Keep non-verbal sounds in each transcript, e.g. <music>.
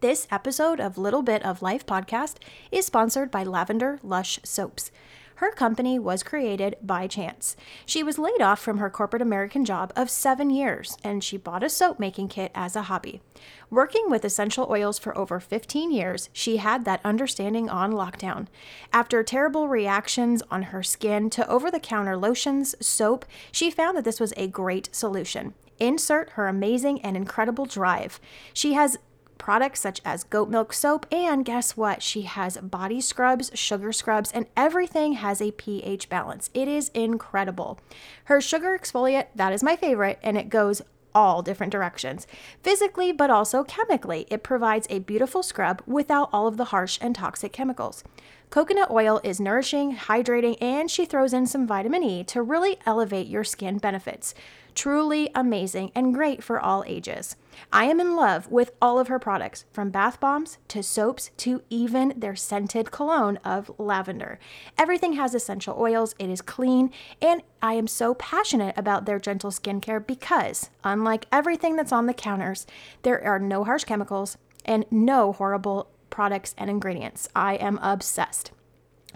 This episode of Little Bit of Life podcast is sponsored by Lavender Lush Soaps. Her company was created by chance. She was laid off from her corporate American job of seven years, and she bought a soap making kit as a hobby. Working with essential oils for over 15 years, she had that understanding on lockdown. After terrible reactions on her skin to over the counter lotions, soap, she found that this was a great solution. Insert her amazing and incredible drive. She has products such as goat milk soap, and guess what? She has body scrubs, sugar scrubs, and everything has a pH balance. It is incredible. Her sugar exfoliate, that is my favorite, and it goes all different directions, physically but also chemically. It provides a beautiful scrub without all of the harsh and toxic chemicals. Coconut oil is nourishing, hydrating, and she throws in some vitamin E to really elevate your skin benefits. Truly amazing and great for all ages. I am in love with all of her products, from bath bombs to soaps to even their scented cologne of lavender. Everything has essential oils, it is clean, and I am so passionate about their gentle skincare because, unlike everything that's on the counters, there are no harsh chemicals and no horrible products and ingredients. I am obsessed.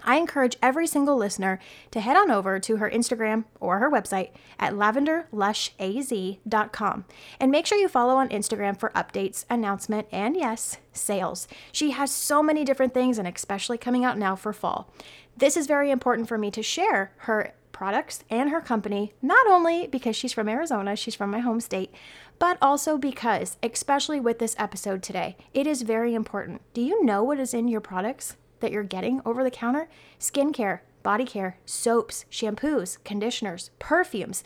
I encourage every single listener to head on over to her Instagram or her website at lavenderlushaz.com and make sure you follow on Instagram for updates, announcement, and yes, sales. She has so many different things and especially coming out now for fall. This is very important for me to share her products and her company, not only because she's from Arizona, she's from my home state, but also because, especially with this episode today, it is very important. Do you know what is in your products? That you're getting over the counter skincare, body care, soaps, shampoos, conditioners, perfumes.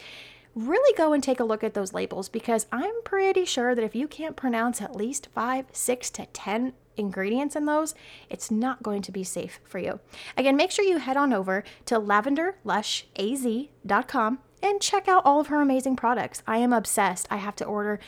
Really go and take a look at those labels because I'm pretty sure that if you can't pronounce at least five, six to 10 ingredients in those, it's not going to be safe for you. Again, make sure you head on over to lavenderlushaz.com and check out all of her amazing products. I am obsessed. I have to order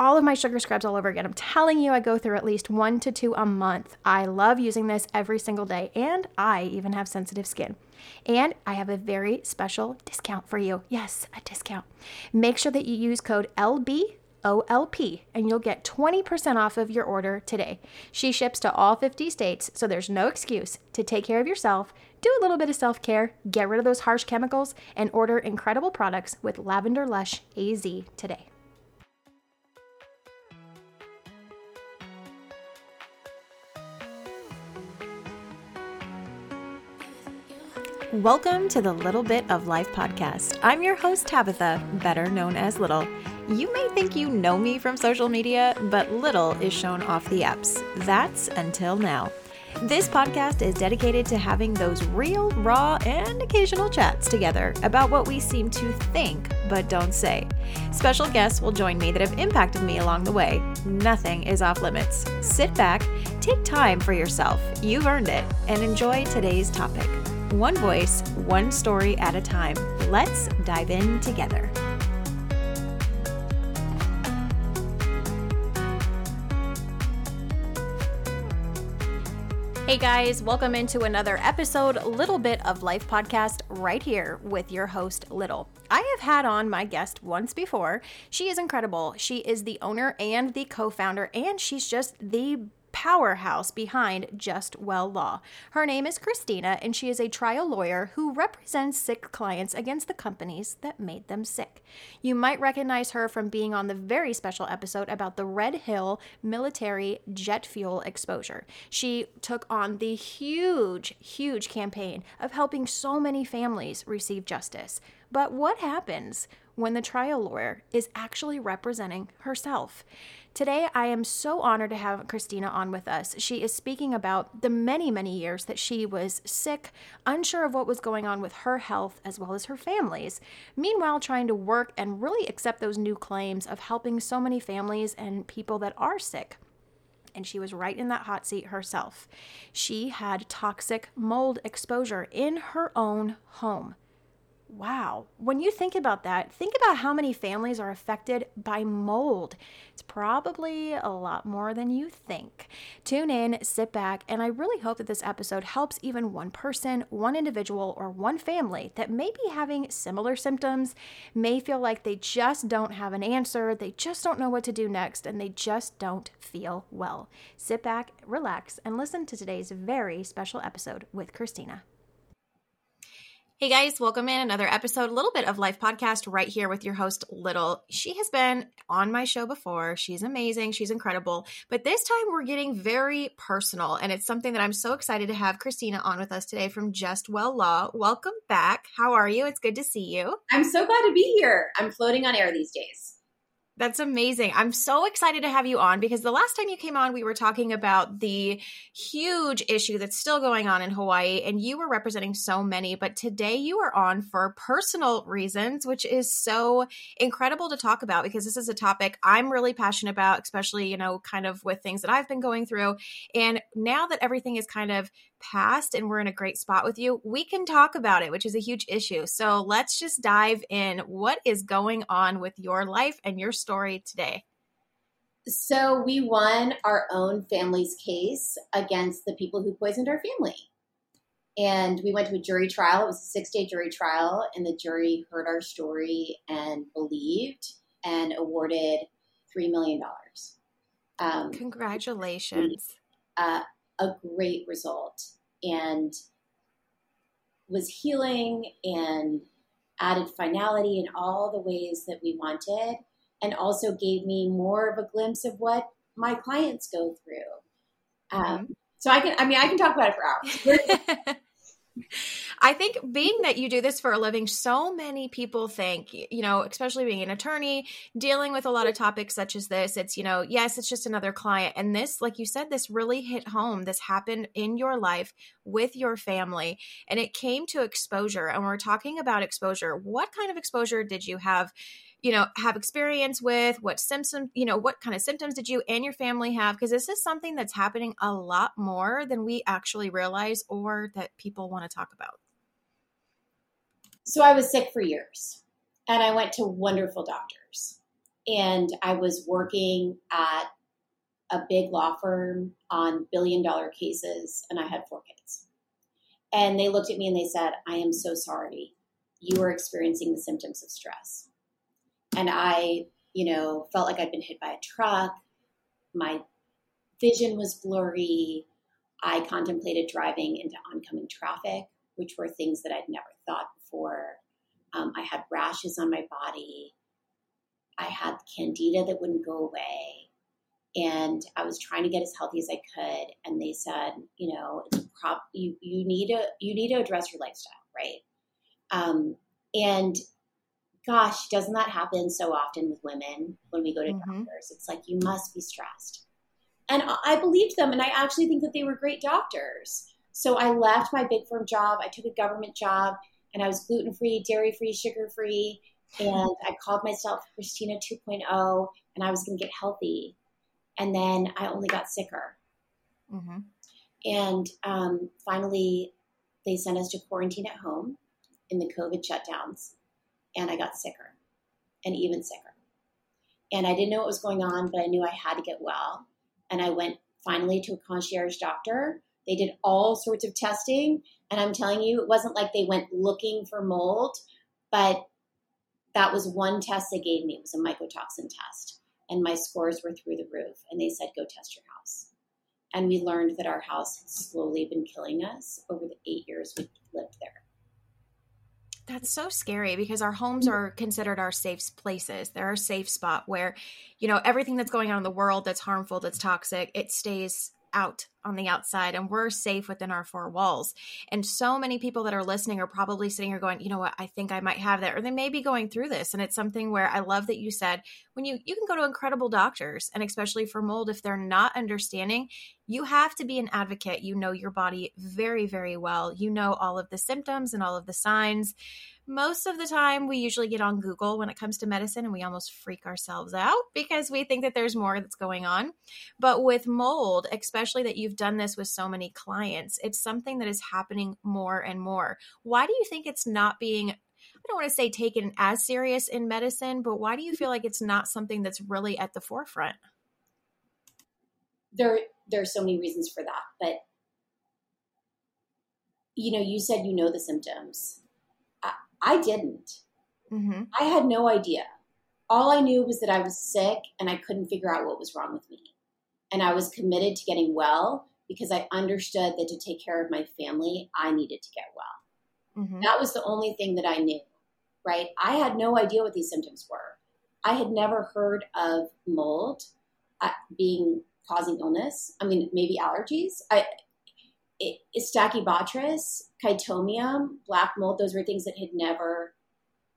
all of my sugar scrubs all over again. I'm telling you, I go through at least one to two a month. I love using this every single day, and I even have sensitive skin. And I have a very special discount for you. Yes, a discount. Make sure that you use code LBOLP and you'll get 20% off of your order today. She ships to all 50 states, so there's no excuse to take care of yourself, do a little bit of self care, get rid of those harsh chemicals, and order incredible products with Lavender Lush AZ today. Welcome to the Little Bit of Life podcast. I'm your host, Tabitha, better known as Little. You may think you know me from social media, but Little is shown off the apps. That's until now. This podcast is dedicated to having those real, raw, and occasional chats together about what we seem to think but don't say. Special guests will join me that have impacted me along the way. Nothing is off limits. Sit back, take time for yourself, you've earned it, and enjoy today's topic one voice, one story at a time. Let's dive in together. Hey guys, welcome into another episode, Little Bit of Life podcast, right here with your host, Little. I have had on my guest once before. She is incredible. She is the owner and the co founder, and she's just the powerhouse behind Just Well Law. Her name is Kristina, and she is a trial lawyer who represents sick clients against the companies that made them sick. You might recognize her from being on the very special episode about the Red Hill military jet fuel exposure. She took on the huge, huge campaign of helping so many families receive justice. But what happens when the trial lawyer is actually representing herself? Today, I am so honored to have Kristina on with us. She is speaking about the many, many years that she was sick, unsure of what was going on with her health as well as her family's. Meanwhile, trying to work and really accept those new claims of helping so many families and people that are sick and she was right in that hot seat herself. She had toxic mold exposure in her own home. Wow. When you think about that, think about how many families are affected by mold. It's probably a lot more than you think. Tune in, sit back, and I really hope that this episode helps even one person, one individual, or one family that may be having similar symptoms, may feel like they just don't have an answer, they just don't know what to do next, and they just don't feel well. Sit back, relax, and listen to today's very special episode with Kristina. Hey guys, welcome in another episode, a little bit of Life Podcast right here with your host, Little. She has been on my show before. She's amazing. She's incredible. But this time we're getting very personal, and it's something that I'm so excited to have Kristina on with us today from Just Well Law. Welcome back. How are you? It's good to see you. I'm so glad to be here. I'm floating on air these days. That's amazing. I'm so excited to have you on because the last time you came on, we were talking about the huge issue that's still going on in Hawaii, and you were representing so many. But today you are on for personal reasons, which is so incredible to talk about because this is a topic I'm really passionate about, especially, you know, kind of with things that I've been going through. And now that everything is kind of past and we're in a great spot with you, we can talk about it, which is a huge issue. So let's just dive in. What is going on with your life and your story today? So, we won our own family's case against the people who poisoned our family. And we went to a jury trial. It was a six day jury trial, and the jury heard our story and believed and awarded $3 million. Um, Congratulations. Uh, a great result and was healing and added finality in all the ways that we wanted and also gave me more of a glimpse of what my clients go through um, mm-hmm. so i can i mean i can talk about it for hours <laughs> I think being that you do this for a living, so many people think, you know, especially being an attorney, dealing with a lot of topics such as this, it's, you know, yes, it's just another client. And this, like you said, this really hit home. This happened in your life with your family and it came to exposure. And we're talking about exposure. What kind of exposure did you have? You know have experience with what symptoms you know what kind of symptoms did you and your family have because this is something that's happening a lot more than we actually realize or that people want to talk about so I was sick for years and I went to wonderful doctors. And I was working at a big law firm on billion dollar cases, and I had four kids. And they looked at me and they said, I am so sorry. You are experiencing the symptoms of stress. And I, you know, felt like I'd been hit by a truck. My vision was blurry. I contemplated driving into oncoming traffic, which were things that I'd never thought before. Um, I had rashes on my body. I had candida that wouldn't go away. And I was trying to get as healthy as I could. And they said, you know, it's prop you you need to you need to address your lifestyle, right? Um, and gosh, doesn't that happen so often with women when we go to mm-hmm. doctors? It's like you must be stressed. And I believed them, and I actually think that they were great doctors. So I left my big firm job. I took a government job and I was gluten free, dairy free, sugar free. And I called myself Kristina 2.0 and I was going to get healthy. And then I only got sicker. Mm-hmm. And um, finally, they sent us to quarantine at home in the COVID shutdowns. And I got sicker and even sicker. And I didn't know what was going on, but I knew I had to get well. And I went finally to a concierge doctor. They did all sorts of testing and I'm telling you, it wasn't like they went looking for mold, but that was one test they gave me. It was a mycotoxin test. And my scores were through the roof. And they said, go test your house. And we learned that our house had slowly been killing us over the eight years we lived there. That's so scary because our homes mm. are considered our safe places. They're a safe spot where, you know, everything that's going on in the world that's harmful, that's toxic, it stays out on the outside and we're safe within our four walls. And so many people that are listening are probably sitting here going, you know what, I think I might have that. Or they may be going through this. And it's something where I love that you said when you you can go to incredible doctors and especially for mold, if they're not understanding, you have to be an advocate. You know your body very, very well. You know all of the symptoms and all of the signs most of the time we usually get on Google when it comes to medicine and we almost freak ourselves out because we think that there's more that's going on. But with mold, especially that you've done this with so many clients, it's something that is happening more and more. Why do you think it's not being I don't want to say taken as serious in medicine, but why do you feel like it's not something that's really at the forefront? There, there are so many reasons for that, but you know, you said you know the symptoms. I, I didn't. Mm-hmm. I had no idea. All I knew was that I was sick and I couldn't figure out what was wrong with me. And I was committed to getting well because I understood that to take care of my family, I needed to get well. Mm-hmm. That was the only thing that I knew, right? I had no idea what these symptoms were. I had never heard of mold uh, being causing illness. I mean, maybe allergies. I, it, Stachybotrys, Chaetomium, black mold, those were things that had never,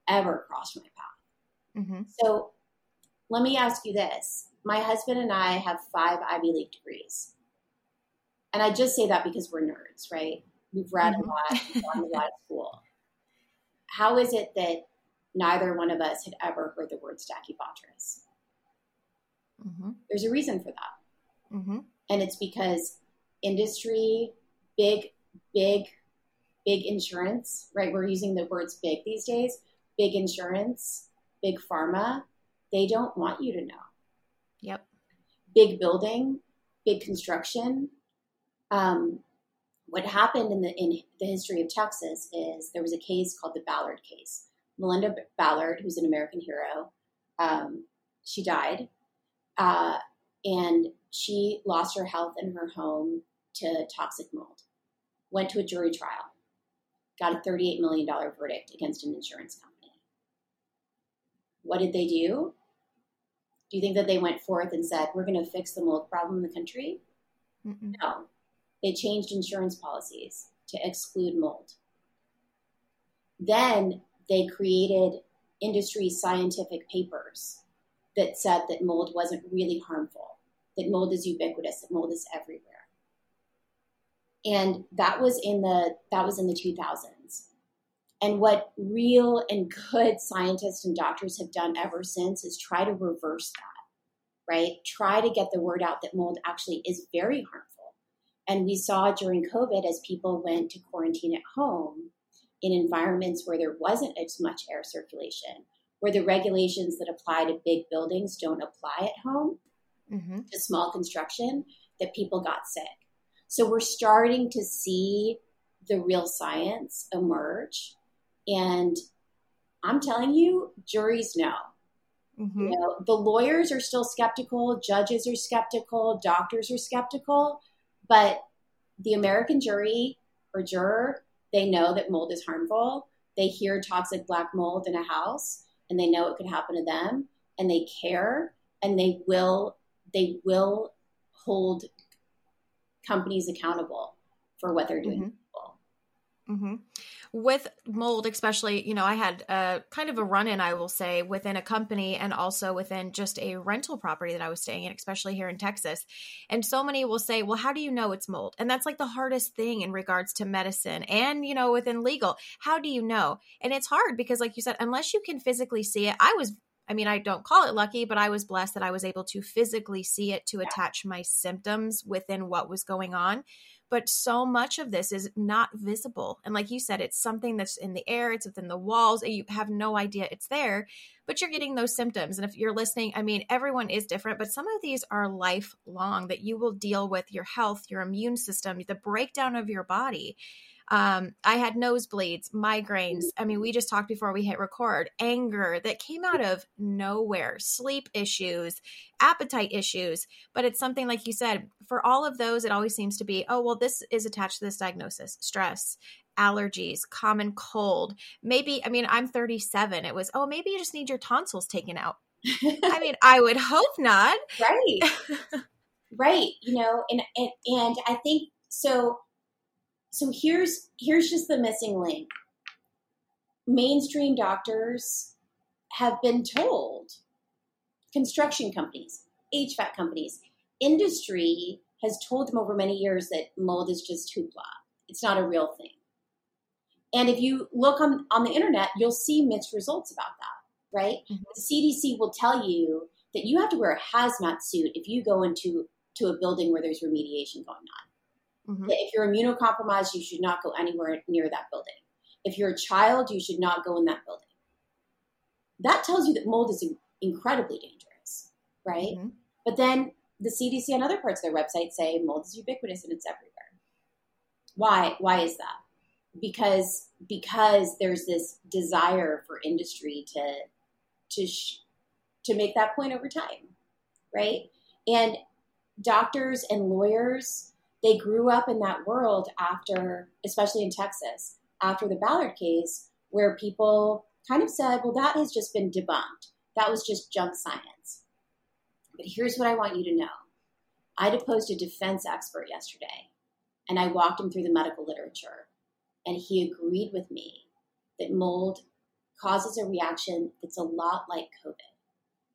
ever crossed my path. Mm-hmm. So let me ask you this. My husband and I have five Ivy League degrees. And I just say that because we're nerds, right? We've read mm-hmm. a lot, we've gone to a lot of <laughs> school. How is it that neither one of us had ever heard the word Stachybotrys? Mm-hmm. There's a reason for that. Mm-hmm. And it's because industry big, big, big insurance, right? We're using the words big these days. Big insurance, big pharma, they don't want you to know. Yep. Big building, big construction. Um, what happened in the in the history of Texas is there was a case called the Ballard case. Melinda Ballard, who's an American hero, um, she died, uh, and she lost her health in her home to toxic mold, went to a jury trial, got a $38 million verdict against an insurance company. What did they do? Do you think that they went forth and said, we're going to fix the mold problem in the country? Mm-mm. No. They changed insurance policies to exclude mold. Then they created industry scientific papers that said that mold wasn't really harmful, that mold is ubiquitous, that mold is everywhere and that was in the that was in the 2000s and what real and good scientists and doctors have done ever since is try to reverse that right try to get the word out that mold actually is very harmful and we saw during covid as people went to quarantine at home in environments where there wasn't as much air circulation where the regulations that apply to big buildings don't apply at home mm-hmm. to small construction that people got sick so we're starting to see the real science emerge. And I'm telling you, juries know. Mm-hmm. You know, the lawyers are still skeptical, judges are skeptical, doctors are skeptical, but the American jury or juror, they know that mold is harmful. They hear toxic black mold in a house and they know it could happen to them and they care and they will they will hold companies accountable for what they're doing. Mm-hmm. Mm-hmm. With mold, especially, you know, I had a kind of a run in, I will say, within a company and also within just a rental property that I was staying in, especially here in Texas. And so many will say, well, how do you know it's mold? And that's like the hardest thing in regards to medicine and, you know, within legal. How do you know? And it's hard because, like you said, unless you can physically see it, I was I mean, I don't call it lucky, but I was blessed that I was able to physically see it to attach my symptoms within what was going on. But so much of this is not visible. And like you said, it's something that's in the air, it's within the walls, and you have no idea it's there, but you're getting those symptoms. And if you're listening, I mean, everyone is different, but some of these are lifelong that you will deal with your health, your immune system, the breakdown of your body. Um, I had nosebleeds, migraines. I mean, we just talked before we hit record, anger that came out of nowhere, sleep issues, appetite issues. But it's something like you said, for all of those, it always seems to be, oh, well, this is attached to this diagnosis stress, allergies, common cold. Maybe, I mean, I'm 37. It was, oh, maybe you just need your tonsils taken out. I mean, I would hope not. <laughs> Right. <laughs> right. You know, and, and, and I think so so here's here's just the missing link. Mainstream doctors have been told, construction companies, HVAC companies, industry has told them over many years that mold is just hoopla. It's not a real thing. And if you look on, on the internet, you'll see mixed results about that, right? Mm-hmm. The CDC will tell you that you have to wear a hazmat suit if you go into to a building where there's remediation going on. Mm-hmm. If you're immunocompromised, you should not go anywhere near that building. if you're a child, you should not go in that building. That tells you that mold is incredibly dangerous, right? Mm-hmm. But then the CDC and other parts of their website say mold is ubiquitous and it's everywhere. Why? Why is that? Because because there's this desire for industry to to sh- to make that point over time, right? And doctors and lawyers they grew up in that world after, especially in Texas, after the Ballard case, where people kind of said, well, that has just been debunked. That was just junk science. But here's what I want you to know I deposed a defense expert yesterday, and I walked him through the medical literature, and he agreed with me that mold causes a reaction that's a lot like COVID.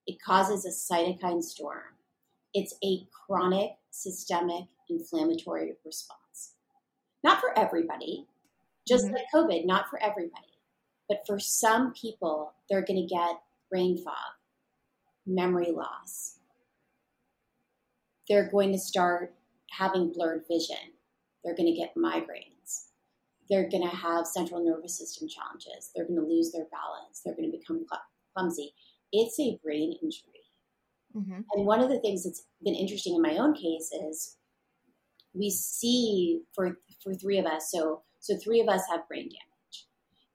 It causes a cytokine storm. It's a chronic systemic inflammatory response. Not for everybody, just mm-hmm. like COVID, not for everybody. But for some people, they're going to get brain fog, memory loss. They're going to start having blurred vision. They're going to get migraines. They're going to have central nervous system challenges. They're going to lose their balance. They're going to become clumsy. It's a brain injury. Mm-hmm. And one of the things that's been interesting in my own case is we see for for three of us. So so three of us have brain damage,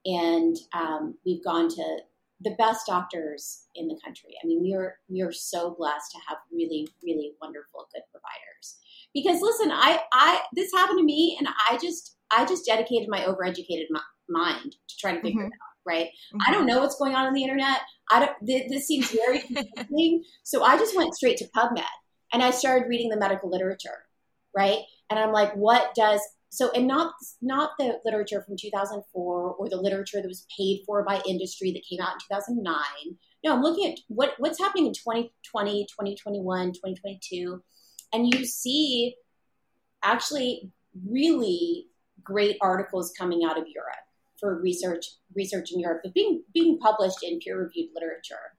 and um, we've gone to the best doctors in the country. I mean, we are we are so blessed to have really really wonderful good providers. Because listen, I I this happened to me, and I just I just dedicated my overeducated mind to try to figure mm-hmm. it out. Right? Mm-hmm. I don't know what's going on on the internet. I don't. Th- this seems very <laughs> confusing. so I just went straight to PubMed and I started reading the medical literature. Right? And i'm like what does so and not not the literature from 2004 or the literature that was paid for by industry that came out in 2009 no i'm looking at what what's happening in 2020 2021 2022 and you see actually really great articles coming out of europe for research research in europe but being being published in peer reviewed literature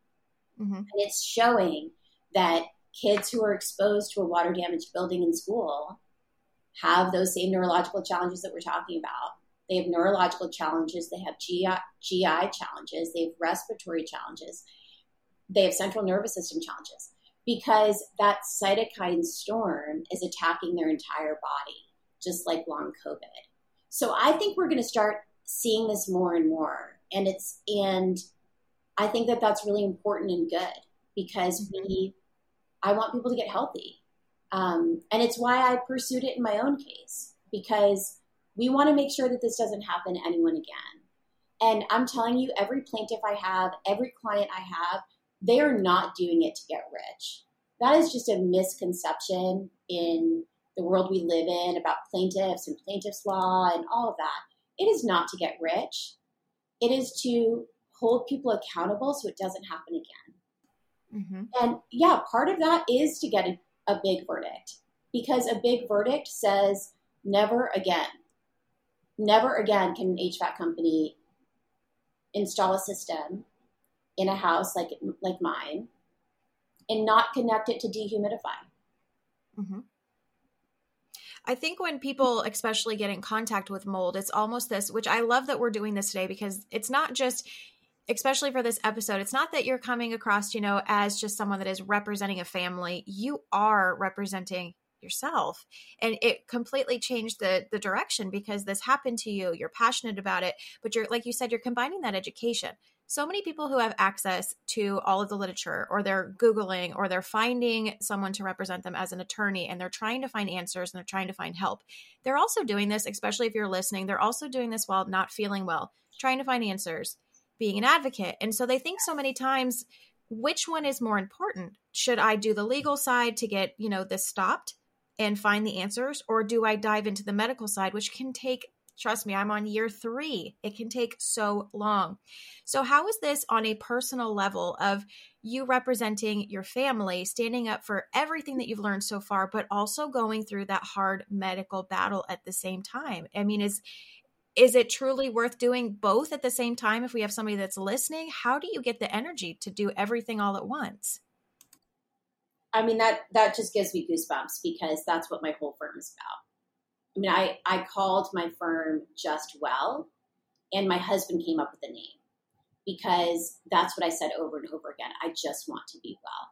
mm-hmm. and it's showing that kids who are exposed to a water damaged building in school have those same neurological challenges that we're talking about. They have neurological challenges, they have GI, GI challenges, they have respiratory challenges, they have central nervous system challenges because that cytokine storm is attacking their entire body, just like long COVID. So I think we're going to start seeing this more and more. And it's, and I think that that's really important and good because we, I want people to get healthy. Um, and it's why I pursued it in my own case because we want to make sure that this doesn't happen to anyone again. And I'm telling you, every plaintiff I have, every client I have, they are not doing it to get rich. That is just a misconception in the world we live in about plaintiffs and plaintiffs' law and all of that. It is not to get rich, it is to hold people accountable so it doesn't happen again. Mm-hmm. And yeah, part of that is to get a big verdict because a big verdict says never again. Never again can an HVAC company install a system in a house like like mine and not connect it to dehumidify. Mm-hmm. I think when people, especially get in contact with mold, it's almost this, which I love that we're doing this today because it's not just especially for this episode, it's not that you're coming across, you know, as just someone that is representing a family. You are representing yourself. And it completely changed the the direction because this happened to you. You're passionate about it but you're like you said you're combining that education. So many people who have access to all of the literature or they're googling or they're finding someone to represent them as an attorney and they're trying to find answers and they're trying to find help. They're also doing this especially if you're listening they're also doing this while not feeling well trying to find answers being an advocate. And so they think so many times, which one is more important? Should I do the legal side to get, you know, this stopped and find the answers? Or do I dive into the medical side, which can take trust me, I'm on year three. It can take so long. So, how is this on a personal level of you representing your family, standing up for everything that you've learned so far, but also going through that hard medical battle at the same time? I mean, is is it truly worth doing both at the same time if we have somebody that's listening how do you get the energy to do everything all at once i mean that that just gives me goosebumps because that's what my whole firm is about i mean i i called my firm just well and my husband came up with the name because that's what I said over and over again. I just want to be well.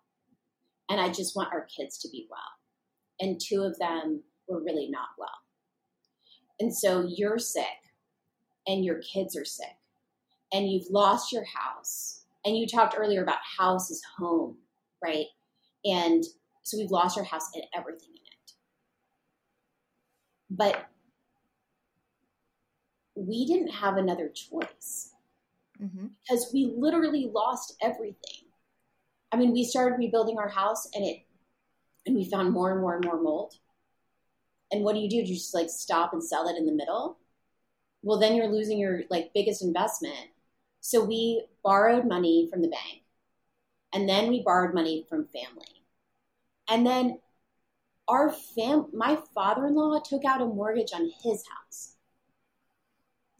And I just want our kids to be well. And two of them were really not well. And so you're sick and your kids are sick and you've lost your house. And you talked earlier about house is home, right? And so we've lost our house and everything in it. But we didn't have another choice mm-hmm. because we literally lost everything. I mean, we started rebuilding our house and it, and we found more and more and more mold. And what do you do? Do you just like stop and sell it in the middle? Well, then you're losing your like biggest investment. So we borrowed money from the bank and then we borrowed money from family. And then our fam my father-in-law took out a mortgage on his house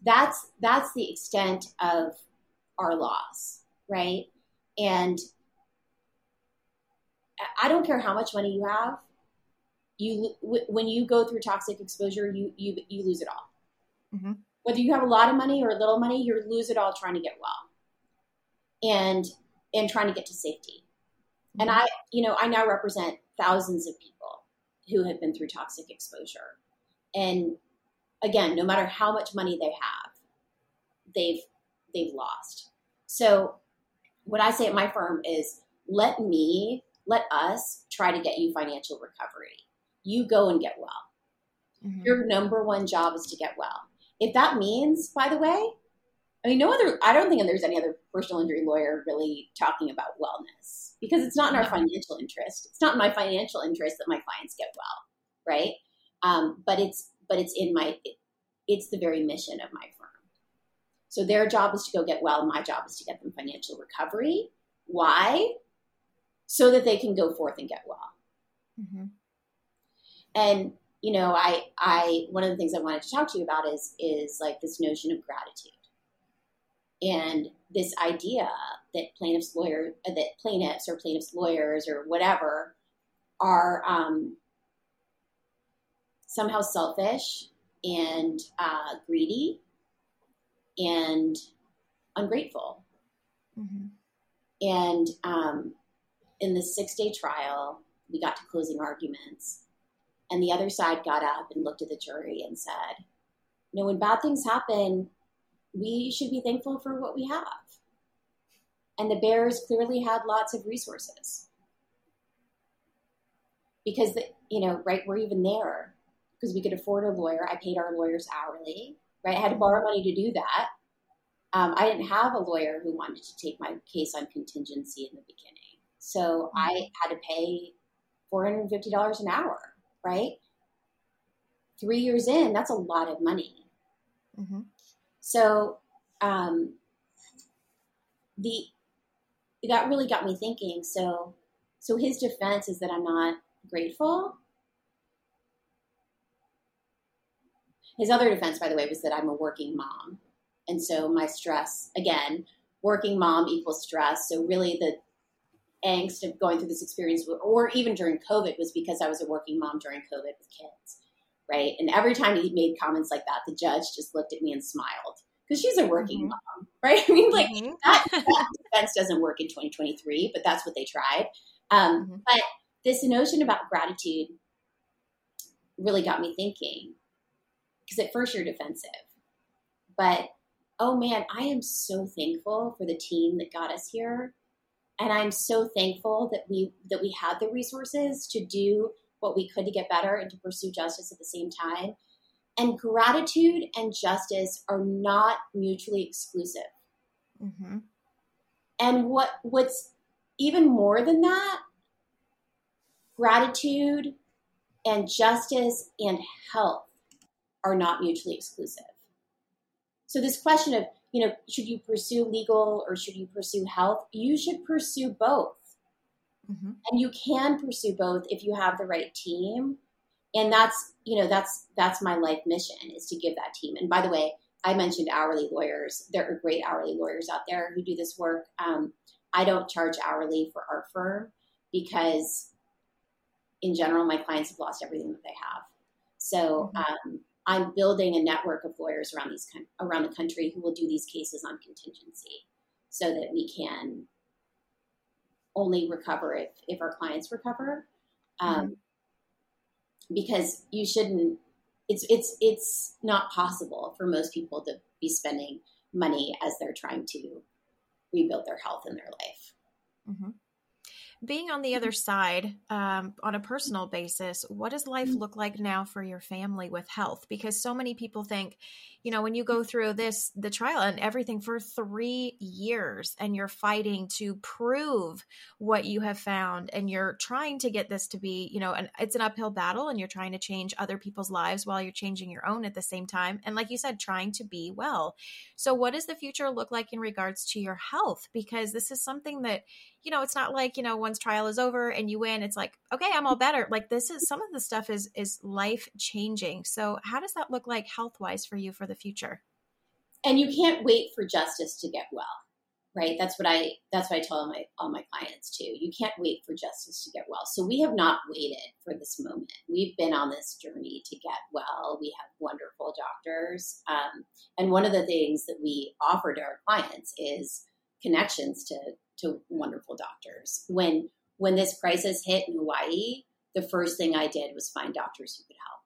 that's that's the extent of our loss, right? And I don't care how much money you have. You when you go through toxic exposure, you you you lose it all. Mm-hmm. Whether you have a lot of money or a little money, you lose it all trying to get well, and and trying to get to safety. Mm-hmm. And I, you know, I now represent thousands of people who have been through toxic exposure, and again, no matter how much money they have, they've they've lost. So what I say at my firm is let me, let us try to get you financial recovery. You go and get well. Mm-hmm. Your number one job is to get well. If that means, by the way, I mean, no other, I don't think there's any other personal injury lawyer really talking about wellness because it's not in our financial interest. It's not in my financial interest that my clients get well, right? Um, but it's, but it's in my, it, it's the very mission of my firm. So their job is to go get well. My job is to get them financial recovery. Why? So that they can go forth and get well. Mm-hmm. And you know, I, I, one of the things I wanted to talk to you about is, is like this notion of gratitude, and this idea that plaintiffs' lawyer, that plaintiffs or plaintiffs' lawyers or whatever are um, somehow selfish and uh, greedy and ungrateful. Mm-hmm. And um, in the six day trial, we got to closing arguments, and the other side got up and looked at the jury and said, You know, when bad things happen, we should be thankful for what we have. And the Baehrs clearly had lots of resources. Because, you know, right, we're even there because we could afford a lawyer. I paid our lawyers hourly right? I had to borrow money to do that. Um, I didn't have a lawyer who wanted to take my case on contingency in the beginning. So. I had to pay $450 an hour, right? Three years in, that's a lot of money. Mm-hmm. So um, the that really got me thinking. So so his defense is that I'm not grateful. His other defense, by the way, was that I'm a working mom. And so my stress, again, working mom equals stress. So really the angst of going through this experience, or even during COVID, was because I was a working mom during COVID with kids, right? And every time he made comments like that, the judge just looked at me and smiled because she's a working mm-hmm. mom, <laughs> right? I mean, like mm-hmm. that, that, defense doesn't work in 2023, but that's what they tried. Um, mm-hmm. But this notion about gratitude really got me thinking because at first you're defensive. But oh man, I am so thankful for the team that got us here. And I'm so thankful that we that we had the resources to do what we could to get better and to pursue justice at the same time. And gratitude and justice are not mutually exclusive. Mm-hmm. And what what's even more than that, gratitude and justice and health are not mutually exclusive. So this question of, you know, should you pursue legal or should you pursue health? You should pursue both. Mm-hmm. And you can pursue both if you have the right team. And that's, you know, that's that's my life mission is to give that team. And by the way, I mentioned hourly lawyers. There are great hourly lawyers out there who do this work. Um, I don't charge hourly for our firm because, in general, my clients have lost everything that they have. So mm-hmm. um, I'm building a network of lawyers around these around the country who will do these cases on contingency, so that we can only recover if if our clients recover. Um, mm-hmm. Because you shouldn't. It's it's it's not possible for most people to be spending money as they're trying to rebuild their health in their life. Mm-hmm being on the other side um, on a personal basis what does life mm. look like now for your family with health because so many people think you know when you go through this the trial and everything for three years and you're fighting to prove what you have found and you're trying to get this to be you know and it's an uphill battle and you're trying to change other people's lives while you're changing your own at the same time and like you said trying to be well so what does the future look like in regards to your health because this is something that you know, it's not like, you know, once trial is over and you win, it's like, okay, I'm all better. Like this is some of the stuff is is life changing. So how does that look like health wise for you for the future? And you can't wait for justice to get well. Right. That's what I that's what I tell all my all my clients too. You can't wait for justice to get well. So we have not waited for this moment. We've been on this journey to get well. We have wonderful doctors. Um, and one of the things that we offer to our clients is connections to to wonderful doctors. When when this crisis hit in Hawaii, the first thing I did was find doctors who could help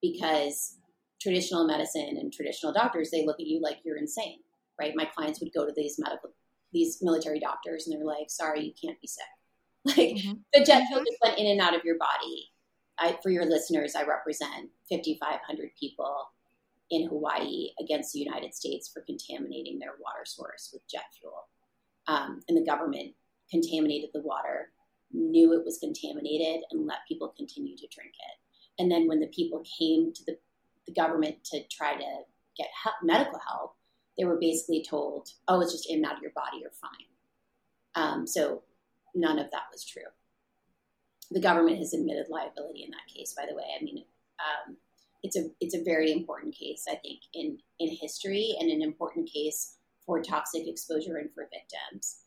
because traditional medicine and traditional doctors they look at you like you're insane, right? My clients would go to these medical these military doctors and they're like, "Sorry, you can't be sick." <laughs> Like mm-hmm. the jet fuel just went in and out of your body. I, for your listeners, I represent 5,500 people in Hawaii against the United States for contaminating their water source with jet fuel um, and the government contaminated the water, knew it was contaminated, and let people continue to drink it. And then when the people came to the, the government to try to get help, medical help, they were basically told, "Oh, it's just in and out of your body. You're fine." Um, so none of that was true. The government has admitted liability in that case. By the way, I mean um, it's a it's a very important case. I think in in history and an important case for toxic exposure and for victims.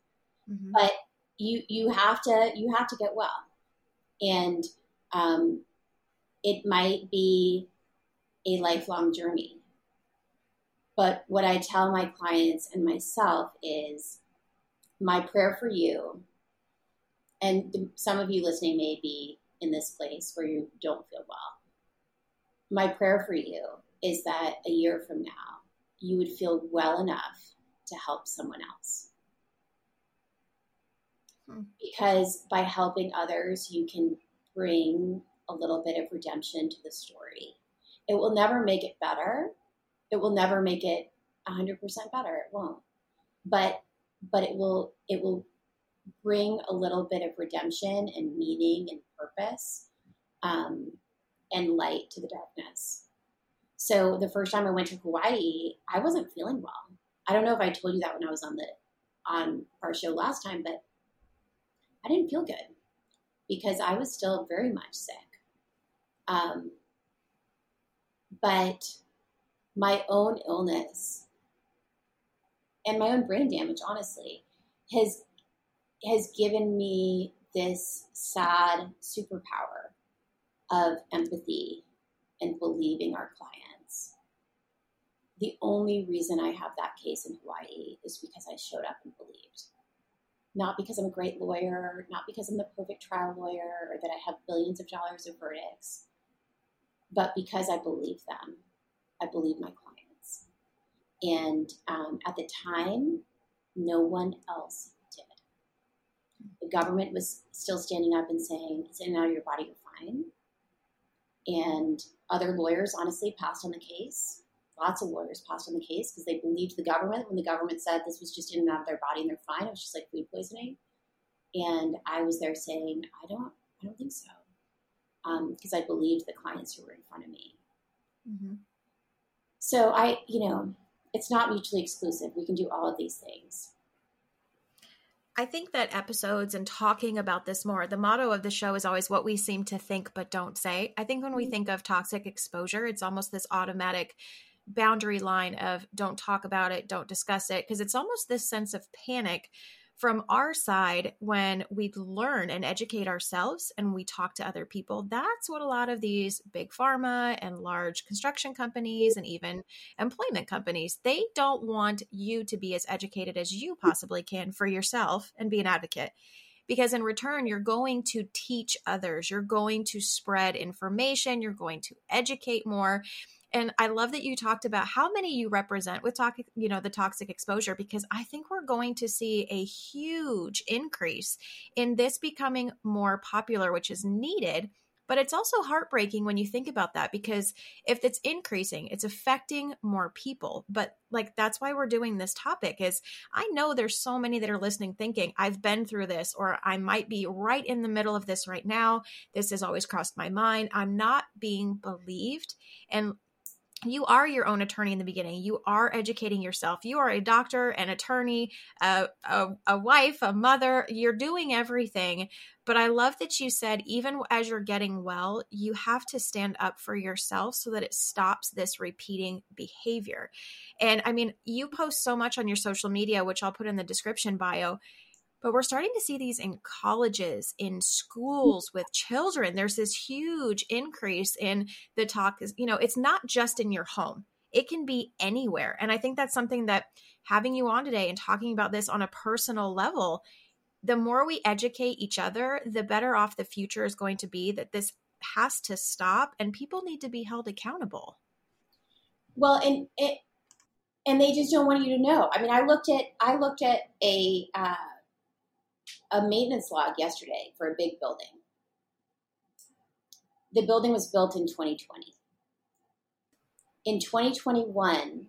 Mm-hmm. But you you have to you have to get well, and um, it might be a lifelong journey. But what I tell my clients and myself is my prayer for you, and the, some of you listening may be in this place where you don't feel well. My prayer for you is that a year from now, you would feel well enough to help someone else. Hmm. Because by helping others, you can bring a little bit of redemption to the story. It will never make it better. It will never make it 100% better. It won't. But but it will it will bring a little bit of redemption and meaning and purpose um, and light to the darkness. So the first time I went to Hawaii, I wasn't feeling well. I don't know if I told you that when I was on the on our show last time, but I didn't feel good because I was still very much sick. Um, but my own illness and my own brain damage, honestly, has has given me this sad superpower of empathy and believing our clients. the only reason I have that case in Hawaii is because I showed up and believed. Not because I'm a great lawyer, not because I'm the perfect trial lawyer, or that I have billions of dollars of verdicts, but because I believe them. I believe my clients. And um, at the time, no one else did. The government was still standing up and saying, it's in and out of your body, you're fine. And other lawyers honestly passed on the case lots of lawyers passed on the case because they believed the government when the government said this was just in and out of their body and they're fine. It was just like food poisoning. And I was there saying, I don't, I don't think so. Because um, I believed the clients who were in front of me. Mm-hmm. So I, you know, it's not mutually exclusive. We can do all of these things. I think that episodes and talking about this more, the motto of the show is always what we seem to think but don't say. I think when we mm-hmm. think of toxic exposure, it's almost this automatic boundary line of don't talk about it, don't discuss it, because it's almost this sense of panic from our side, when we learn and educate ourselves and we talk to other people, that's what a lot of these big pharma and large construction companies and even employment companies, they don't want you to be as educated as you possibly can for yourself and be an advocate. Because in return you're going to teach others. You're going to spread information. You're going to educate more and i love that you talked about how many you represent with talk you know the toxic exposure because i think we're going to see a huge increase in this becoming more popular which is needed but it's also heartbreaking when you think about that because if it's increasing, it's affecting more people. But like that's why we're doing this topic is I know there's so many that are listening thinking I've been through this or I might be right in the middle of this right now. This has always crossed my mind. I'm not being believed. And you are your own attorney in the beginning. You are educating yourself. You are a doctor, an attorney, a, a, a, wife, a mother. You're doing everything. But I love that you said, even as you're getting well, you have to stand up for yourself so that it stops this repeating behavior. And I mean, you post so much on your social media, which I'll put in the description bio but we're starting to see these in colleges in schools with children. There's this huge increase in the talk is you know it's not just in your home. It can be anywhere. And i think that's something that having you on today and talking about this on a personal level the more we educate each other the better off the future is going to be that this has to stop and people need to be held accountable. Well and it and they just don't want you to know. I mean i looked at i looked at a uh, a maintenance log yesterday for a big building. The building was built in 2020. In 2021,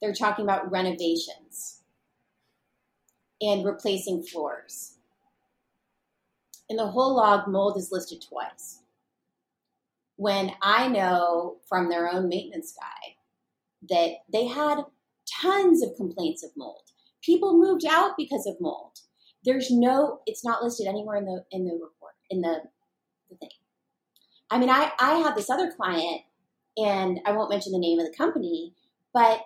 they're talking about renovations and replacing floors. In the whole log, mold is listed twice. When I know from their own maintenance guy that they had tons of complaints of mold. People moved out because of mold there's no it's not listed anywhere in the in the report in the the thing. I mean i i have this other client and i won't mention the name of the company but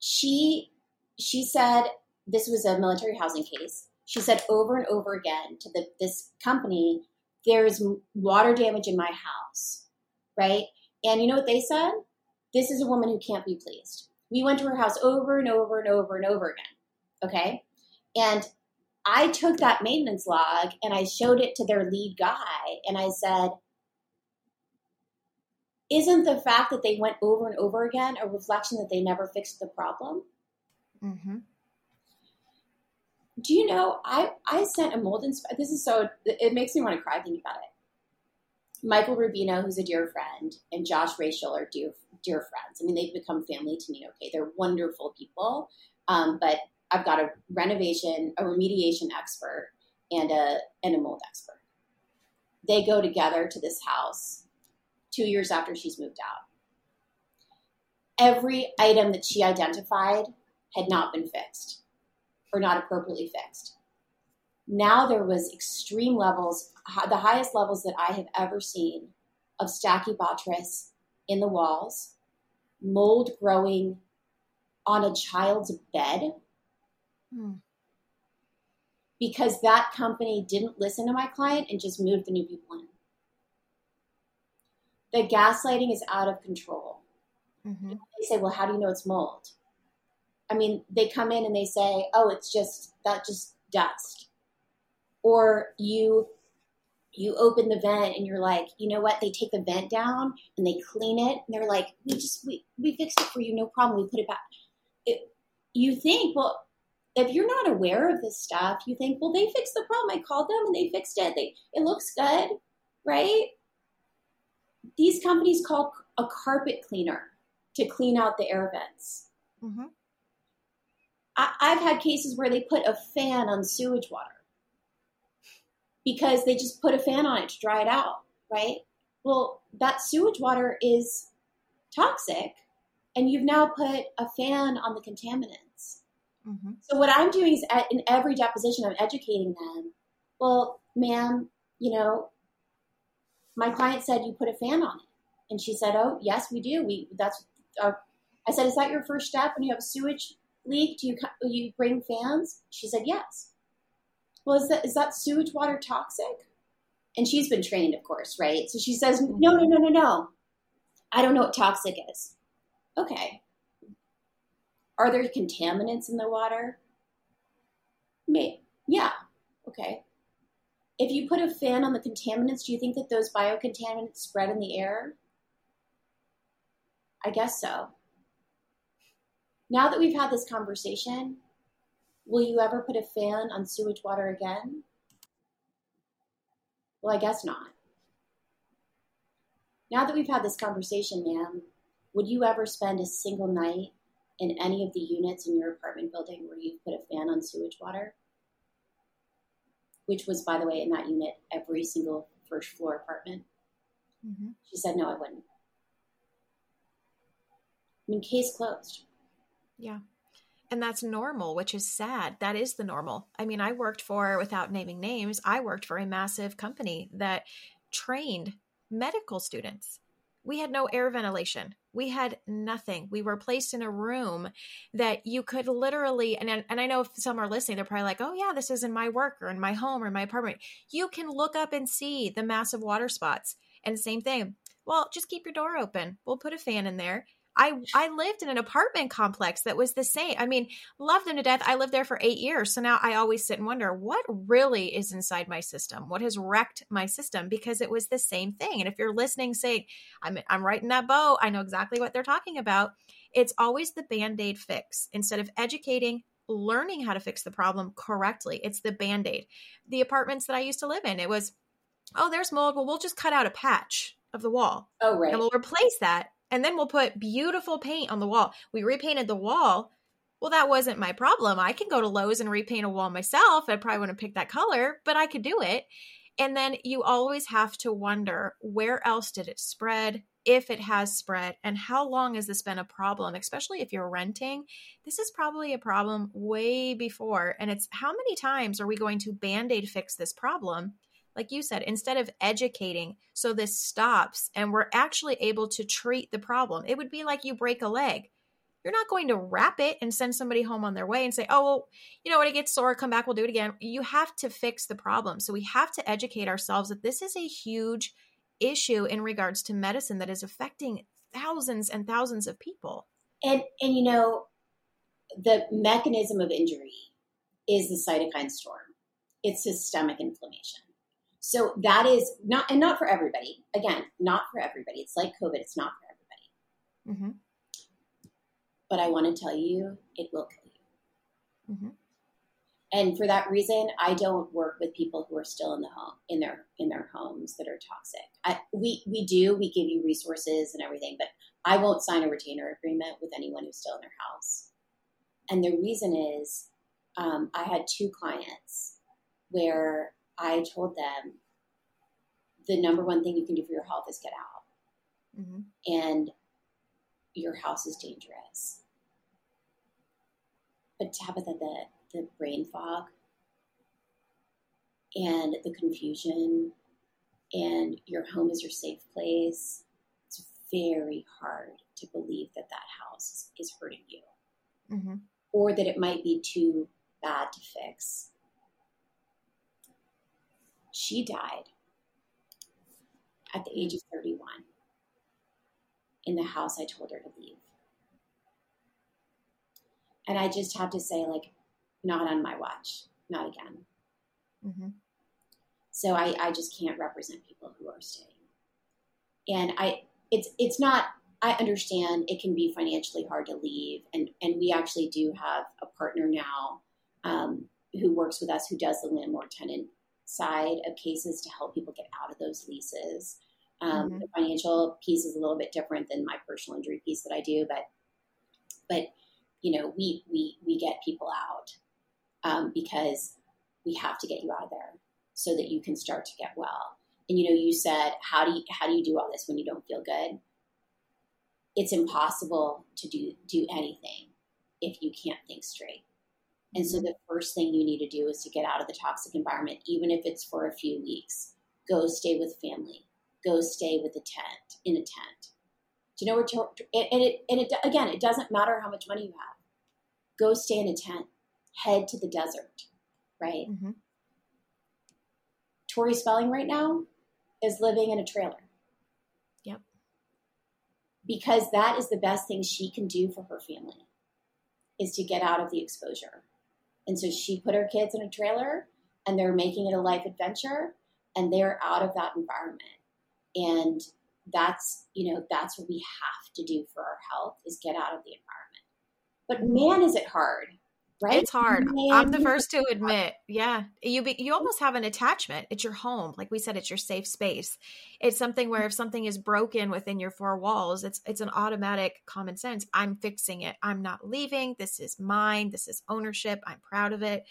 she she said this was a military housing case. She said over and over again to the, this company there's water damage in my house right? And you know what they said? This is a woman who can't be pleased. We went to her house over and over and over and over again okay? And I took that maintenance log and I showed it to their lead guy and I said, Isn't the fact that they went over and over again a reflection that they never fixed the problem? Mm-hmm. Do you know, I, I sent a mold inspector. This is so, it makes me want to cry thinking about it. Michael Rubino, who's a dear friend, and Josh Rachel are dear, dear friends. I mean, they've become family to me, okay? They're wonderful people. Um, but I've got a renovation, a remediation expert, and a and a mold expert. They go together to this house two years after she's moved out. Every item that she identified had not been fixed or not appropriately fixed. Now there was extreme levels, the highest levels that I have ever seen of stachybotrys in the walls, mold growing on a child's bed Hmm. Because that company didn't listen to my client and just moved the new people in. The gaslighting is out of control. Mm-hmm. They say, well, how do you know it's mold? I mean, they come in and they say, oh, it's just, that just dust. Or you you open the vent and you're like, you know what? They take the vent down and they clean it and they're like, we just we, we fixed it for you, no problem. We put it back. It, you think, well, if you're not aware of this stuff, you think, well, they fixed the problem. I called them and they fixed it. They, it looks good, right? These companies call a carpet cleaner to clean out the air vents. Mm-hmm. I, I've had cases where they put a fan on sewage water because they just put a fan on it to dry it out, right? Well, that sewage water is toxic, and you've now put a fan on the contaminant. Mm-hmm. So what I'm doing is at, in every deposition, I'm educating them. Well, ma'am, you know, my client said you put a fan on it, and she said, "Oh, yes, we do. We that's." Our, I said, "Is that your first step when you have a sewage leak? Do you you bring fans?" She said, "Yes." well, is that is that sewage water toxic? And she's been trained, of course, right? So she says, no, no, no, no, no. I don't know what toxic is. Okay. Are there contaminants in the water? May yeah. Okay. If you put a fan on the contaminants, do you think that those biocontaminants spread in the air? I guess so. Now that we've had this conversation, will you ever put a fan on sewage water again? Well, I guess not. Now that we've had this conversation, ma'am, would you ever spend a single night in any of the units in your apartment building where you've put a fan on sewage water? Which was, by the way, in that unit, every single first floor apartment. Mm-hmm. She said, no, I wouldn't. I mean, case closed. Yeah. And that's normal, which is sad. That is the normal. I mean, I worked for, without naming names, I worked for a massive company that trained medical students. We had no air ventilation. We had nothing. We were placed in a room that you could literally, and, and I know if some are listening, they're probably like, oh, yeah, this is in my work or in my home or in my apartment. You can look up and see the massive water spots. And same thing. Well, just keep your door open. We'll put a fan in there I I lived in an apartment complex that was the same. I mean, loved them to death. I lived there for 8 years. So now I always sit and wonder what really is inside my system? What has wrecked my system because it was the same thing. And if you're listening saying, I'm I'm right in that boat, I know exactly what they're talking about. It's always the band-aid fix instead of educating learning how to fix the problem correctly. It's the band-aid. The apartments that I used to live in, it was oh, there's mold. Well, we'll just cut out a patch of the wall. Oh, right. And we'll replace that and then we'll put beautiful paint on the wall. We repainted the wall. Well, that wasn't my problem. I can go to Lowe's and repaint a wall myself. I probably wouldn't pick that color, but I could do it. And then you always have to wonder where else did it spread, if it has spread, and how long has this been a problem, especially if you're renting. This is probably a problem way before. And it's how many times are we going to band aid fix this problem like you said, instead of educating so this stops and we're actually able to treat the problem, it would be like you break a leg. You're not going to wrap it and send somebody home on their way and say, oh, well, you know, when it gets sore, come back, we'll do it again. You have to fix the problem. So we have to educate ourselves that this is a huge issue in regards to medicine that is affecting thousands and thousands of people. And, and you know, the mechanism of injury is the cytokine storm. It's systemic inflammation. So that is not, and not for everybody. Again, not for everybody. It's like COVID, it's not for everybody. Mm-hmm. But I want to tell you, it will kill you. Mm-hmm. And for that reason, I don't work with people who are still in the home in their in their homes that are toxic. I, we we do we give you resources and everything, but I won't sign a retainer agreement with anyone who's still in their house. And the reason is, um, I had two clients where I told them the number one thing you can do for your health is get out. Mm-hmm. And your house is dangerous. But Tabitha, the, the brain fog and the confusion and your home is your safe place, it's very hard to believe that that house is, is hurting you. Mm-hmm. Or that it might be too bad to fix she died at the age of 31 in the house I told her to leave. And I just have to say, like, not on my watch, not again. Mm-hmm. So I, I just can't represent people who are staying. And I, it's, it's not, I understand it can be financially hard to leave. And, and we actually do have a partner now um, who works with us who does the landlord tenant side of cases to help people get out of those leases. Um, mm-hmm. The financial piece is a little bit different than my personal injury piece that I do, but but you know we we we get people out um, because we have to get you out of there so that you can start to get well. And you know, you said how do you how do you do all this when you don't feel good? It's impossible to do do anything if you can't think straight. And so the first thing you need to do is to get out of the toxic environment, even if it's for a few weeks. Go stay with family. Go stay with a tent in a tent. Do you know where? To, and it and it again, it doesn't matter how much money you have. Go stay in a tent. Head to the desert, right? Mm-hmm. Tori Spelling right now is living in a trailer. Yep. Because that is the best thing she can do for her family is to get out of the exposure. And so she put her kids in a trailer and they're making it a life adventure and they're out of that environment. And that's, you know, that's what we have to do for our health is get out of the environment. But man, is it hard right? It's hard. I'm the first to admit. Yeah. You be, you almost have an attachment. It's your home. Like we said it's your safe space. It's something where if something is broken within your four walls, it's it's an automatic common sense. I'm fixing it. I'm not leaving. This is mine. This is ownership. I'm proud of it.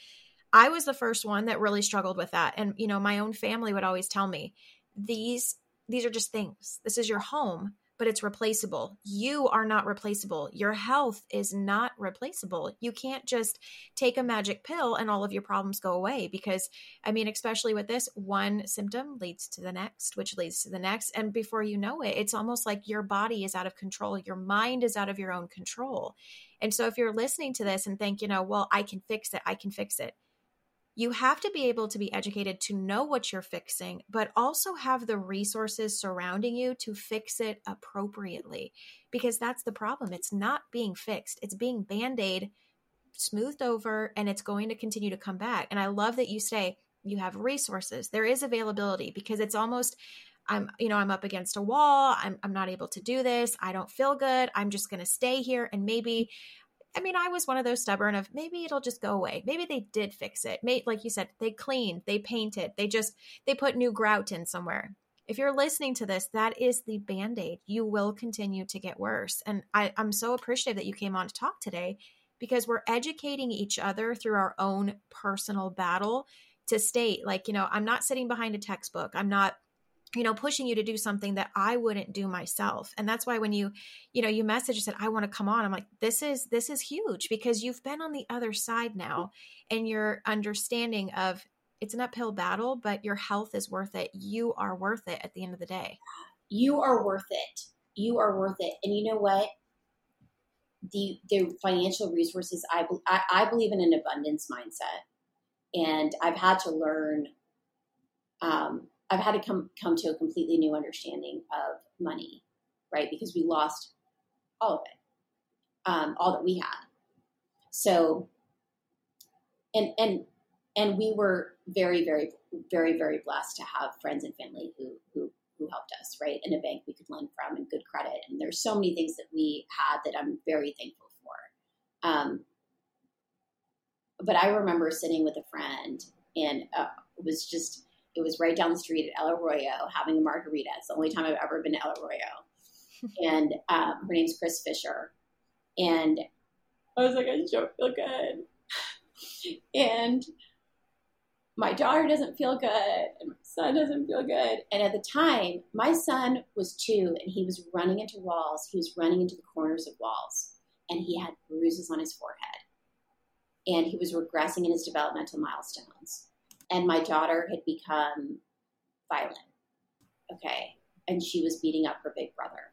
I was the first one that really struggled with that. And you know, my own family would always tell me, these these are just things. This is your home but it's replaceable. You are not replaceable. Your health is not replaceable. You can't just take a magic pill and all of your problems go away because, I mean, especially with this, one symptom leads to the next, which leads to the next. And before you know it, it's almost like your body is out of control. Your mind is out of your own control. And so if you're listening to this and think, you know, well, I can fix it, I can fix it you have to be able to be educated to know what you're fixing, but also have the resources surrounding you to fix it appropriately. Because that's the problem. It's not being fixed, it's being band aid, smoothed over, and it's going to continue to come back. And I love that you say you have resources, there is availability because it's almost. I'm, you know, I'm up against a wall. I'm, I'm not able to do this. I don't feel good. I'm just going to stay here and maybe I mean, I was one of those stubborn of maybe it'll just go away. Maybe they did fix it. Maybe, like you said, they cleaned, they painted, they just they put new grout in somewhere. If you're listening to this, that is the band aid. You will continue to get worse. And I, I'm so appreciative that you came on to talk today because we're educating each other through our own personal battle to state, like, you know, I'm not sitting behind a textbook. I'm not you know pushing you to do something that i wouldn't do myself. And that's why when you you know you message and said i want to come on i'm like this is this is huge because you've been on the other side now and your understanding of it's an uphill battle but your health is worth it. You are worth it at the end of the day. You are worth it. You are worth it. And you know what? The the financial resources i i, I believe in an abundance mindset. And i've had to learn um, I've had to come come to a completely new understanding of money, right? Because we lost all of it, um, all that we had. So, and and and we were very, very, very, very blessed to have friends and family who who who helped us, right? In a bank we could lend from and good credit. And there's so many things that we had that I'm very thankful for. Um, but I remember sitting with a friend and uh, it was just it was right down the street at El Arroyo having a margarita. It's the only time I've ever been to El Arroyo. <laughs> and um, her name's Chris Fisher. And I was like, I just don't feel good. <laughs> and my daughter doesn't feel good, and my son doesn't feel good. And at the time, my son was two, and he was running into walls. He was running into the corners of walls, and he had bruises on his forehead. And he was regressing in his developmental milestones and my daughter had become violent. Okay. And she was beating up her big brother.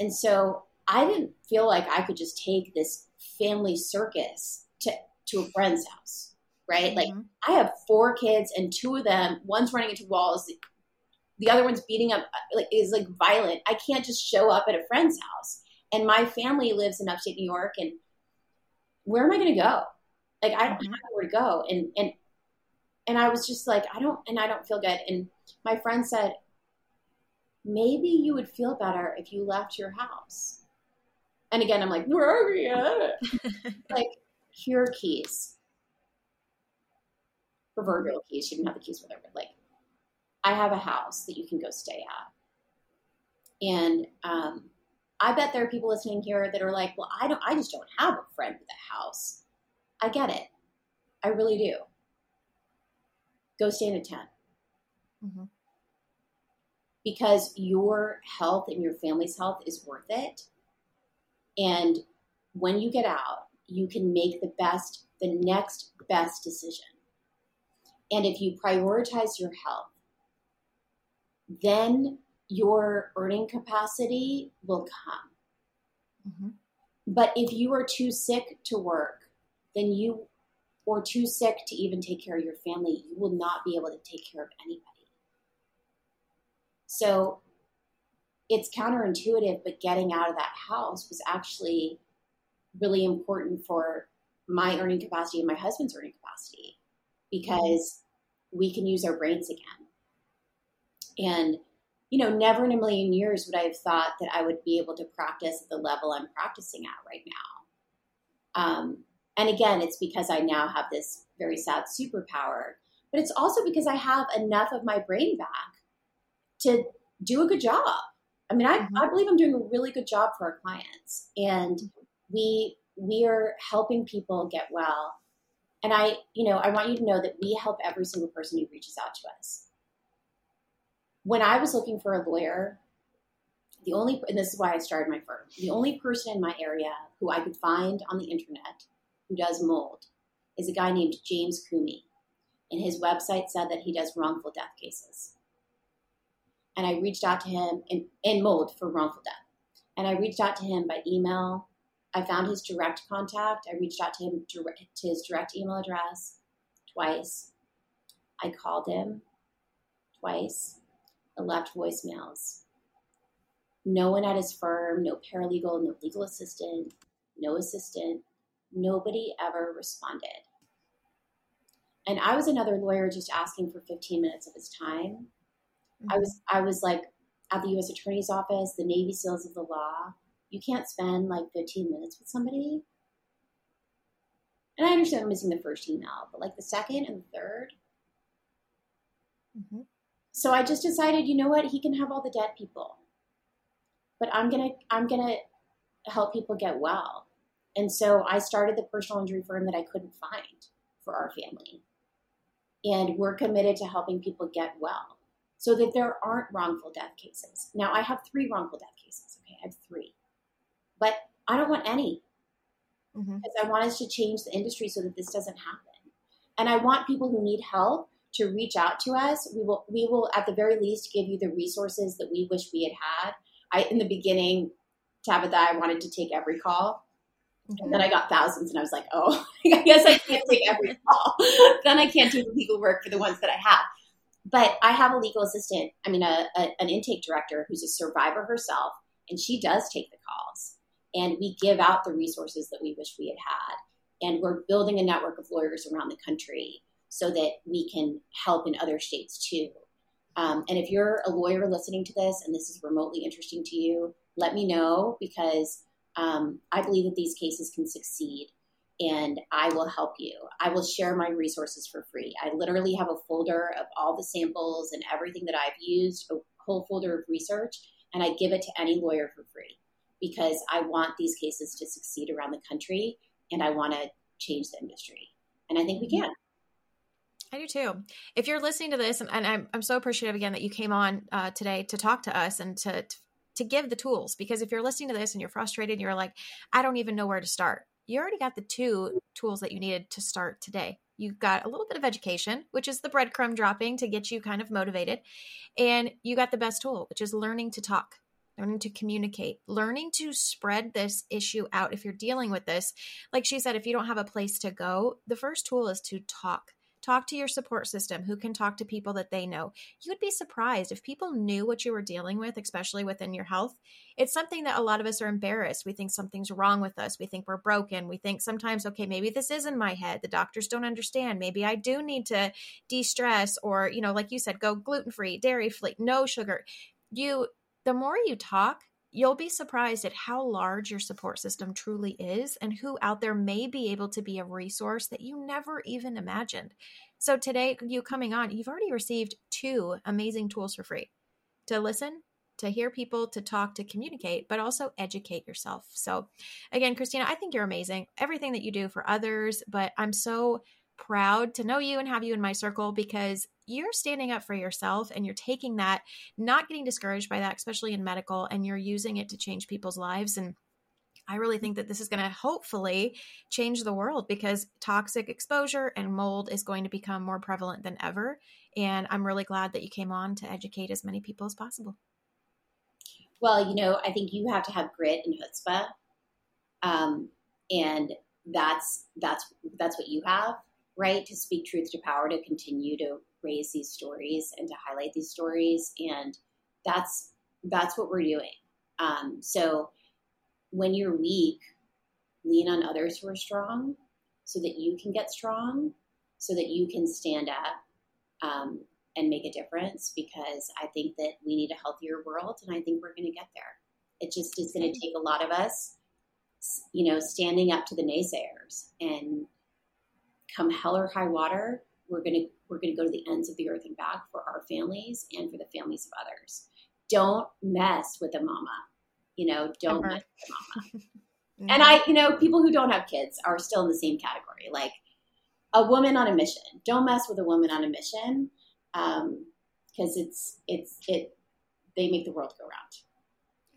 And so I didn't feel like I could just take this family circus to, to a friend's house, right? Mm-hmm. Like I have four kids and two of them, one's running into walls, the other one's beating up, like is like violent. I can't just show up at a friend's house. And my family lives in upstate New York and where am I going to go? Like I don't mm-hmm. have where to go. And, and and I was just like, I don't, and I don't feel good. And my friend said, maybe you would feel better if you left your house. And again, I'm like, where are we at? <laughs> like, here are keys. Proverbial keys. She didn't have the keys with her, but like, I have a house that you can go stay at. And um, I bet there are people listening here that are like, well, I don't, I just don't have a friend with a house. I get it. I really do go stay in a 10. Mm-hmm. Because your health and your family's health is worth it. And when you get out, you can make the best, the next best decision. And if you prioritize your health, then your earning capacity will come. Mm-hmm. But if you are too sick to work, then you or too sick to even take care of your family, you will not be able to take care of anybody. So it's counterintuitive, but getting out of that house was actually really important for my earning capacity and my husband's earning capacity because we can use our brains again. And, you know, never in a million years would I have thought that I would be able to practice at the level I'm practicing at right now. Um, and again, it's because I now have this very sad superpower, but it's also because I have enough of my brain back to do a good job. I mean, I, mm-hmm. I believe I'm doing a really good job for our clients, and we we are helping people get well. And I, you know, I want you to know that we help every single person who reaches out to us. When I was looking for a lawyer, the only, and this is why I started my firm, the only person in my area who I could find on the internet who does mold is a guy named James Cooney. And his website said that he does wrongful death cases. And I reached out to him in, in mold for wrongful death. And I reached out to him by email. I found his direct contact. I reached out to him direct, to his direct email address twice. I called him twice. I left voicemails. No one at his firm, no paralegal, no legal assistant, no assistant, nobody ever responded. And I was another lawyer just asking for 15 minutes of his time. Mm-hmm. I was I was like at the US Attorney's office, the Navy SEALs of the law. You can't spend like 15 minutes with somebody. And I understand I'm missing the first email, but like the second and the 3rd mm-hmm. So I just decided, you know what, he can have all the dead people. But I'm gonna I'm gonna help people get well. And so I started the personal injury firm that I couldn't find for our family. And we're committed to helping people get well so that there aren't wrongful death cases. Now, I have three wrongful death cases. Okay, I have three. But I don't want any mm-hmm. because I want us to change the industry so that this doesn't happen. And I want people who need help to reach out to us. We will, we will at the very least give you the resources that we wish we had had. I, in the beginning, Tabitha, I wanted to take every call and then I got thousands, and I was like, oh, <laughs> I guess I can't take every <laughs> call. <laughs> then I can't do the legal work for the ones that I have. But I have a legal assistant, I mean, a, a, an intake director who's a survivor herself, and she does take the calls. And we give out the resources that we wish we had had. And we're building a network of lawyers around the country so that we can help in other states too. Um, and if you're a lawyer listening to this and this is remotely interesting to you, let me know because um, I believe that these cases can succeed and I will help you. I will share my resources for free. I literally have a folder of all the samples and everything that I've used, a whole folder of research, and I give it to any lawyer for free because I want these cases to succeed around the country and I want to change the industry. And I think we can. I do too. If you're listening to this, and, and I'm, I'm so appreciative again that you came on uh, today to talk to us and to, to to give the tools because if you're listening to this and you're frustrated and you're like i don't even know where to start. You already got the two tools that you needed to start today. You got a little bit of education which is the breadcrumb dropping to get you kind of motivated and you got the best tool which is learning to talk learning to communicate learning to spread this issue out if you're dealing with this. Like she said if you don't have a place to go the first tool is to talk Talk to your support system who can talk to people that they know. You would be surprised if people knew what you were dealing with, especially within your health. It's something that a lot of us are embarrassed. We think something's wrong with us. We think we're broken. We think sometimes, okay, maybe this is in my head. The doctors don't understand. Maybe I do need to de stress or, you know, like you said, go gluten free, dairy free, no sugar. You, the more you talk, you'll be surprised at how large your support system truly is and who out there may be able to be a resource that you never even imagined. So, today, you coming on, you've already received two amazing tools for free to listen, to hear people, to talk, to communicate, but also educate yourself. So, again, Kristina, I think you're amazing. Everything that you do for others, but I'm so proud to know you and have you in my circle because you're standing up for yourself and you're taking that, not getting discouraged by that, especially in medical, and you're using it to change people's lives. And I really think that this is going to hopefully change the world because toxic exposure and mold is going to become more prevalent than ever. And I'm really glad that you came on to educate as many people as possible. Well, you know, I think you have to have grit and chutzpah, um, and that's that's that's what you have right? To speak truth to power, to continue to raise these stories and to highlight these stories. And that's that's what we're doing. Um, so when you're weak, lean on others who are strong so that you can get strong, so that you can stand up um, and make a difference. Because I think that we need a healthier world, and I think we're going to get there. It just is going to take a lot of us, you know, standing up to the naysayers and come hell or high water, we're going to we're going to go to the ends of the earth and back for our families and for the families of others. Don't mess with a mama. You know, don't mess with the mama. <laughs> and I, you know, people who don't have kids are still in the same category. Like a woman on a mission. Don't mess with a woman on a mission because um, it's it's it. They make the world go round.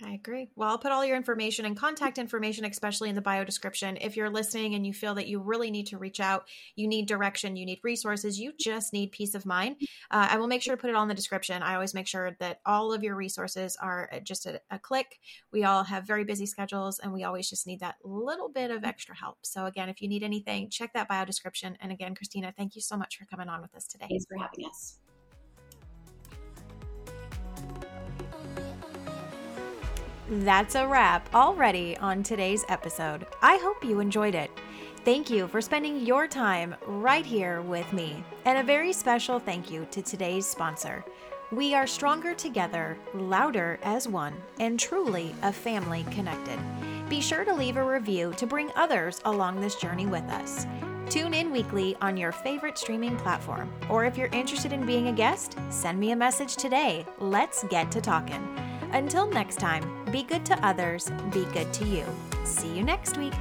I agree. Well, I'll put all your information and contact information, especially in the bio description. If you're listening and you feel that you really need to reach out, you need direction, you need resources, you just need peace of mind, uh, I will make sure to put it all in the description. I always make sure that all of your resources are just a, a click. We all have very busy schedules and we always just need that little bit of extra help. So, again, if you need anything, check that bio description. And again, Kristina, thank you so much for coming on with us today. Thanks for having us. That's a wrap already on today's episode. I hope you enjoyed it. Thank you for spending your time right here with me. And a very special thank you to today's sponsor. We are stronger together, louder as one, and truly a family connected. Be sure to leave a review to bring others along this journey with us. Tune in weekly on your favorite streaming platform. Or if you're interested in being a guest, send me a message today. Let's get to talking. Until next time, be good to others, be good to you. See you next week.